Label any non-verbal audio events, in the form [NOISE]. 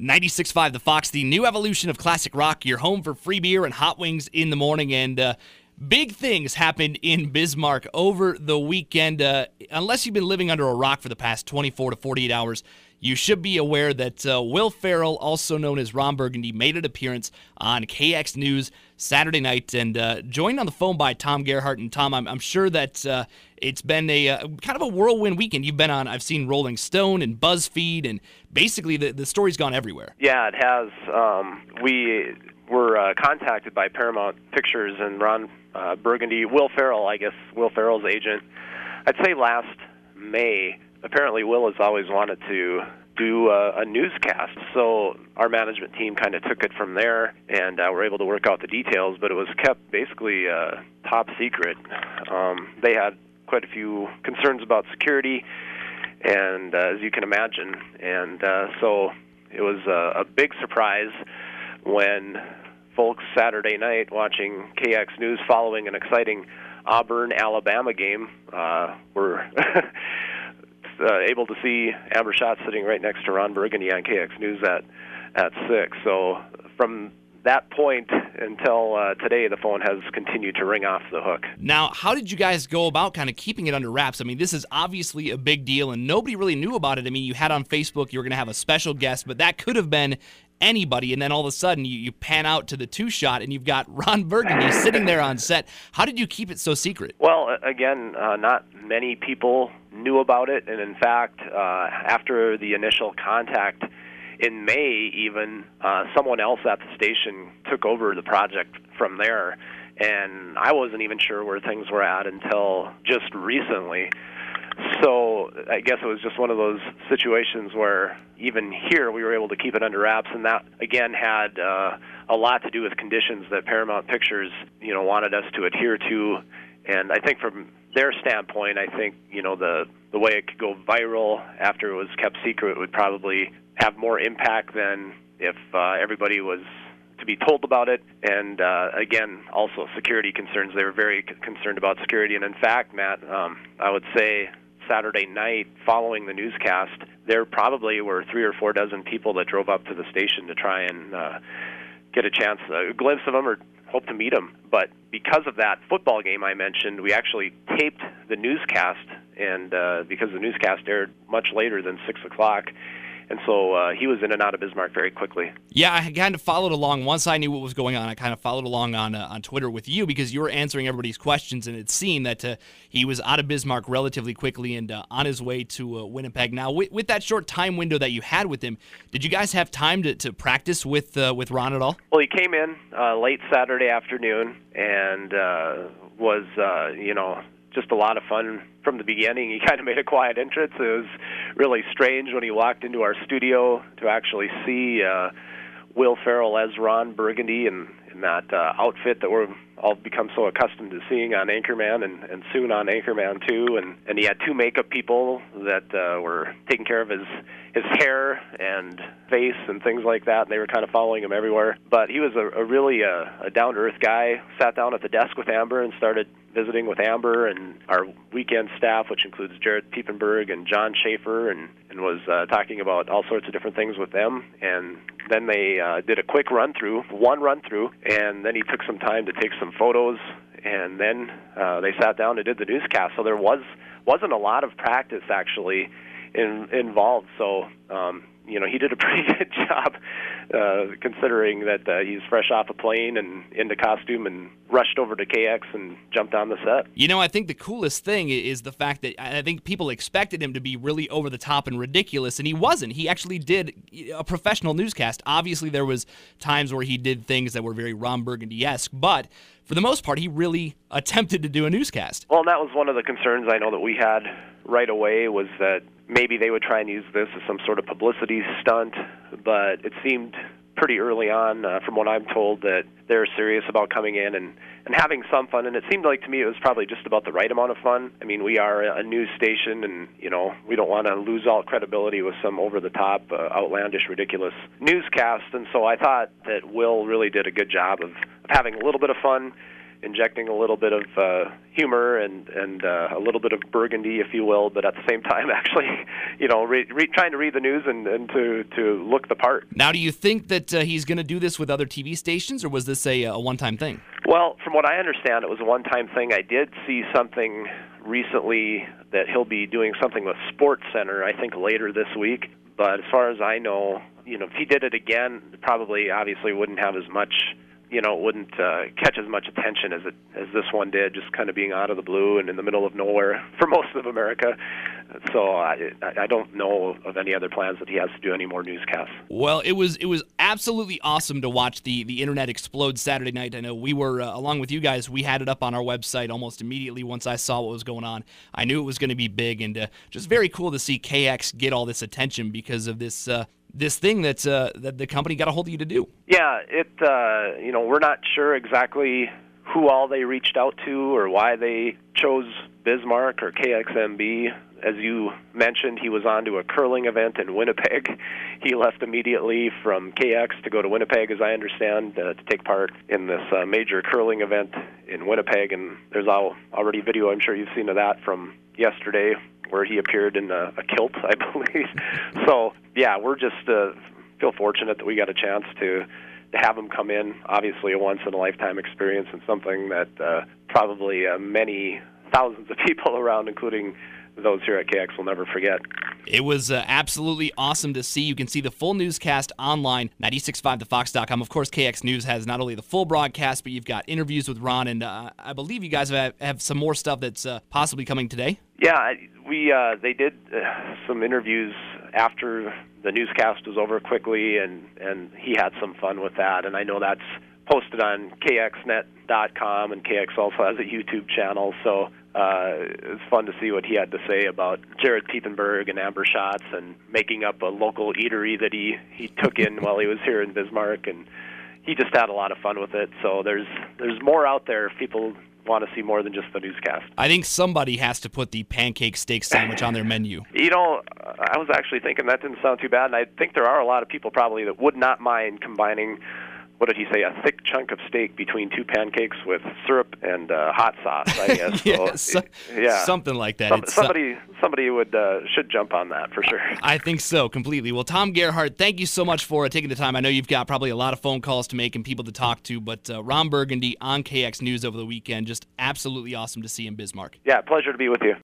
96.5 The Fox, the new evolution of classic rock, your home for free beer and hot wings in the morning. And uh, big things happened in Bismarck over the weekend. Uh, unless you've been living under a rock for the past 24 to 48 hours, you should be aware that uh, Will Ferrell, also known as Ron Burgundy, made an appearance on KX News Saturday night and uh, joined on the phone by Tom Gerhardt. And Tom, I'm, I'm sure that uh, it's been a uh, kind of a whirlwind weekend. You've been on, I've seen Rolling Stone and BuzzFeed, and basically the, the story's gone everywhere. Yeah, it has. Um, we were uh, contacted by Paramount Pictures and Ron uh, Burgundy, Will Ferrell, I guess, Will Ferrell's agent. I'd say last May apparently Will has always wanted to do a, a newscast. So our management team kind of took it from there, and uh, were able to work out the details. But it was kept basically uh, top secret. Um, they had quite a few concerns about security, and uh, as you can imagine, and uh, so it was a, a big surprise when folks Saturday night watching KX News following an exciting Auburn Alabama game uh, were [LAUGHS] uh, able to see Amber Schatz sitting right next to Ron Burgundy on KX News at at six. So from that point until uh, today, the phone has continued to ring off the hook. Now, how did you guys go about kind of keeping it under wraps? I mean, this is obviously a big deal, and nobody really knew about it. I mean, you had on Facebook you were going to have a special guest, but that could have been anybody, and then all of a sudden you, you pan out to the two shot, and you've got [LAUGHS] Ron Burgundy sitting there on set. How did you keep it so secret? Well, again, uh, not many people knew about it, and in fact, uh, after the initial contact in May, even uh, someone else at the station took over the project from there, and I wasn't even sure where things were at until just recently. So I guess it was just one of those situations where even here we were able to keep it under wraps, and that again had uh, a lot to do with conditions that Paramount Pictures, you know, wanted us to adhere to. And I think from their standpoint, I think you know the the way it could go viral after it was kept secret would probably have more impact than if uh, everybody was to be told about it. And uh, again, also security concerns. They were very c- concerned about security. And in fact, Matt, um, I would say Saturday night following the newscast, there probably were three or four dozen people that drove up to the station to try and uh, get a chance, a glimpse of them, or hope to meet them. But because of that football game I mentioned, we actually taped the newscast, and uh, because the newscast aired much later than six o'clock and so uh, he was in and out of Bismarck very quickly. Yeah, I kind of followed along. Once I knew what was going on, I kind of followed along on uh, on Twitter with you because you were answering everybody's questions, and it seemed that uh, he was out of Bismarck relatively quickly and uh, on his way to uh, Winnipeg. Now, with, with, that short time window that you had with him, did you guys have time to, to practice with uh, with Ron at all? Well, he came in late Saturday afternoon and was you know just a lot of fun from the beginning. [LAUGHS] He kind of made a quiet entrance. It was really strange when he walked into our studio to actually see uh, Will Ferrell as Ron Burgundy and in that uh, outfit that we're all become so accustomed to seeing on Anchorman and, and soon on Anchorman 2. And, and he had two makeup people that uh, were taking care of his, his hair and face and things like that. And they were kind of following him everywhere. But he was a, a really uh, a, down to earth guy, sat down at the desk with Amber and started visiting with Amber and our weekend staff, which includes Jared Piepenburg and John Schaefer, and, and was uh, talking about all sorts of different things with them. And then they uh, did a quick run through, one run through, and then he took some time to take some photos, and then uh, they sat down and did the newscast. So there was wasn't a lot of practice actually in, involved. So um, you know he did a [LAUGHS] pretty good job uh, considering that uh, he's fresh off a plane and into costume and rushed over to KX and jumped on the set. You know, I think the coolest thing is the fact that I think people expected him to be really over the top and ridiculous, and he wasn't. He actually did a professional newscast. Obviously, there was times where he did things that were very Ron Burgundy esque, but for the most part, he really attempted to do a newscast. Well, that was one of the concerns I know that we had right away was that maybe they would try and use this as some sort of publicity stunt, but it seemed pretty early on, uh, from what I'm told, that they're serious about coming in and and having some fun. And it seemed like to me it was probably just about the right amount of fun. I mean, we are a news station, and you know we don't want to lose all credibility with some over the top, uh, outlandish, ridiculous newscast. And so I thought that Will really did a good job of, of having a little bit of fun injecting a little bit of uh, humor and and uh, a little bit of burgundy, if you will, but at the same [LAUGHS] time, actually, you know, re- re- trying to read the news and, and to to look the part. Now, do you think that uh, he's going to do this with other TV stations, or was this a, a one-time thing? Well, from what I understand, it was a one-time thing. I did see something recently that he'll be doing something with Sports Center. I think later this week. But as far as I know, you know, if he did it again, probably obviously wouldn't have as much you know, it wouldn't uh, catch as much attention as it as this one did, just kind of being out of the blue and in the middle of nowhere [LAUGHS] for most of America. So I I don't know of any other plans that he has to do any more newscasts. Well, it was it was absolutely awesome to watch the the internet explode Saturday night. I know we were uh, along with you guys. We had it up on our website almost immediately once I saw what was going on. I knew it was going to be big and uh, just very cool to see KX get all this attention because of this uh, this thing that's uh, that the company got a hold of you to do. Yeah, it uh, you know we're not sure exactly who all they reached out to or why they chose Bismarck or KXMB. As you mentioned, he was on to a curling event in Winnipeg. [LAUGHS] He left immediately from KX to go to Winnipeg, as I understand, uh, to take part in this uh, major curling event in Winnipeg. And there's all, already video, I'm sure you've seen of that from yesterday, where he appeared in a, a kilt, [LAUGHS] I believe. so yeah, we're just uh, feel fortunate that we got a chance to to have him come in. Obviously, a once in a lifetime experience and something that uh, probably uh, many thousands of [LAUGHS] people around, including those here at KX will never forget. It was uh, absolutely awesome to see. You can see the full newscast online, 965thefox.com. Of course, KX News has not only the full broadcast, but you've got interviews with Ron, and uh, I believe you guys have, have some more stuff that's uh, possibly coming today. Yeah, we uh, they did uh, some interviews after the newscast was over quickly, and and he had some fun with that. And I know that's posted on kxnet.com, and KX also has a YouTube channel. So uh, it's fun to see what he had to say about Jared Piefenberg and Amber Schatz and making up a local eatery that he he took in [LAUGHS] while he was here in Bismarck, and he just had a lot of fun with it. So there's there's more out there if people want to see more than just the newscast. I think somebody has to put the pancake steak sandwich on their [LAUGHS] menu. You know, I was actually thinking that didn't sound too bad, and I think there are a lot of people probably that would not mind combining what did he say? A thick chunk of steak between two pancakes with syrup and uh, hot sauce. I guess. [LAUGHS] yeah, so, yeah, something like that. Some, somebody, somebody would uh, should jump on that for sure. I think so completely. Well, Tom Gerhardt, thank you so much for uh, taking the time. I know you've got probably a lot of phone calls to make and people to talk to, but uh, Ron Burgundy on KX News over the weekend, just absolutely awesome to see in Bismarck. Yeah, pleasure to be with you.